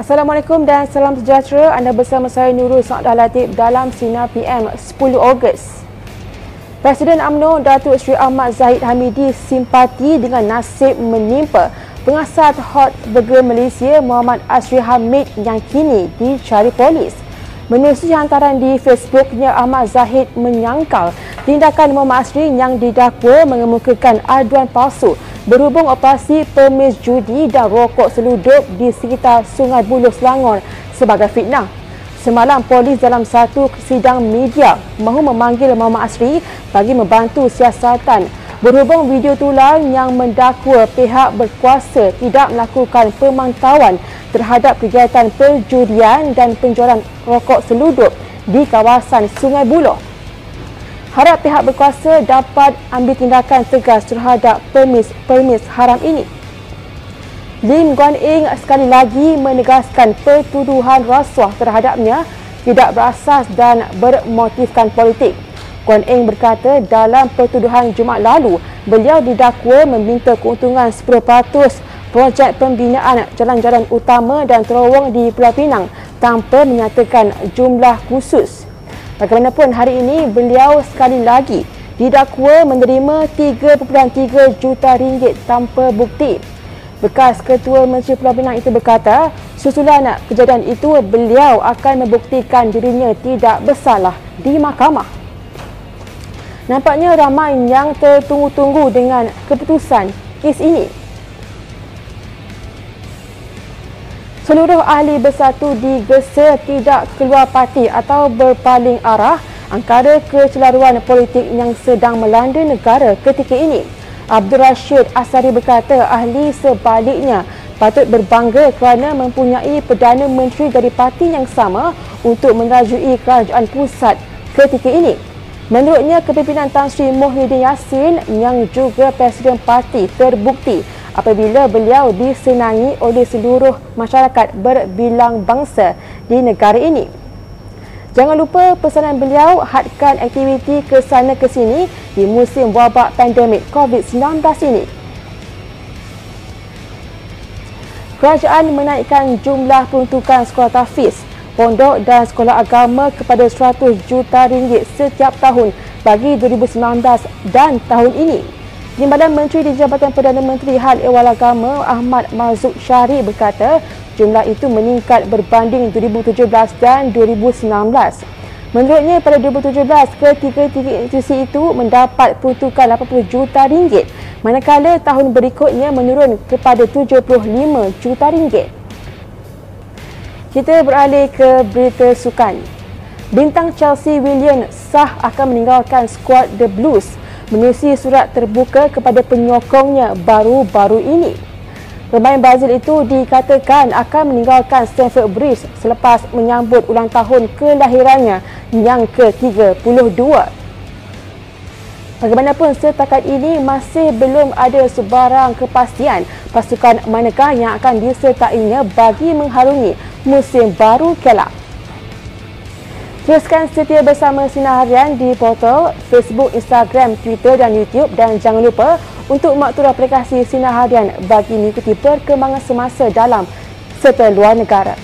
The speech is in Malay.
Assalamualaikum dan salam sejahtera. Anda bersama saya Nurul Sa'adah Latif dalam Sinar PM 10 Ogos. Presiden UMNO Datuk Seri Ahmad Zahid Hamidi simpati dengan nasib menimpa pengasas Hot Burger Malaysia Muhammad Asri Hamid yang kini dicari polis. Menerusi hantaran di Facebooknya, Ahmad Zahid menyangkal tindakan Muhammad Asri yang didakwa mengemukakan aduan palsu berhubung operasi permis judi dan rokok seludup di sekitar Sungai Buloh Selangor sebagai fitnah. Semalam polis dalam satu sidang media mahu memanggil Muhammad Asri bagi membantu siasatan berhubung video tulang yang mendakwa pihak berkuasa tidak melakukan pemantauan terhadap kegiatan perjudian dan penjualan rokok seludup di kawasan Sungai Buloh. Harap pihak berkuasa dapat ambil tindakan tegas terhadap permis-permis haram ini. Lim Guan Eng sekali lagi menegaskan pertuduhan rasuah terhadapnya tidak berasas dan bermotifkan politik. Guan Eng berkata dalam pertuduhan Jumaat lalu, beliau didakwa meminta keuntungan 10% projek pembinaan jalan-jalan utama dan terowong di Pulau Pinang tanpa menyatakan jumlah khusus. Bagaimanapun hari ini beliau sekali lagi didakwa menerima 3.3 juta ringgit tanpa bukti. Bekas Ketua Menteri Pulau Pinang itu berkata, susulan kejadian itu beliau akan membuktikan dirinya tidak bersalah di mahkamah. Nampaknya ramai yang tertunggu-tunggu dengan keputusan kes ini. Seluruh ahli bersatu digesa tidak keluar parti atau berpaling arah antara kecelaruan politik yang sedang melanda negara ketika ini. Abdul Rashid Asari berkata ahli sebaliknya patut berbangga kerana mempunyai Perdana Menteri dari parti yang sama untuk menerajui kerajaan pusat ketika ini. Menurutnya, kepimpinan Tan Sri Muhyiddin Yassin yang juga Presiden Parti terbukti apabila beliau disenangi oleh seluruh masyarakat berbilang bangsa di negara ini. Jangan lupa pesanan beliau hadkan aktiviti ke sana ke sini di musim wabak pandemik COVID-19 ini. Kerajaan menaikkan jumlah peruntukan sekolah tahfiz, pondok dan sekolah agama kepada 100 juta ringgit setiap tahun bagi 2019 dan tahun ini. Timbalan Menteri di Jabatan Perdana Menteri Hal Ehwal Agama Ahmad Mazuk Syari berkata jumlah itu meningkat berbanding 2017 dan 2019. Menurutnya pada 2017, ketiga-tiga institusi itu mendapat peruntukan 80 juta ringgit manakala tahun berikutnya menurun kepada 75 juta ringgit. Kita beralih ke berita sukan. Bintang Chelsea William sah akan meninggalkan skuad The Blues menerusi surat terbuka kepada penyokongnya baru-baru ini. Pemain Brazil itu dikatakan akan meninggalkan Stamford Bridge selepas menyambut ulang tahun kelahirannya yang ke-32. Bagaimanapun setakat ini masih belum ada sebarang kepastian pasukan manakah yang akan disertainya bagi mengharungi musim baru kelab. Teruskan setia bersama Sinar Harian di portal Facebook, Instagram, Twitter dan YouTube dan jangan lupa untuk maktur aplikasi Sinar Harian bagi mengikuti perkembangan semasa dalam serta luar negara.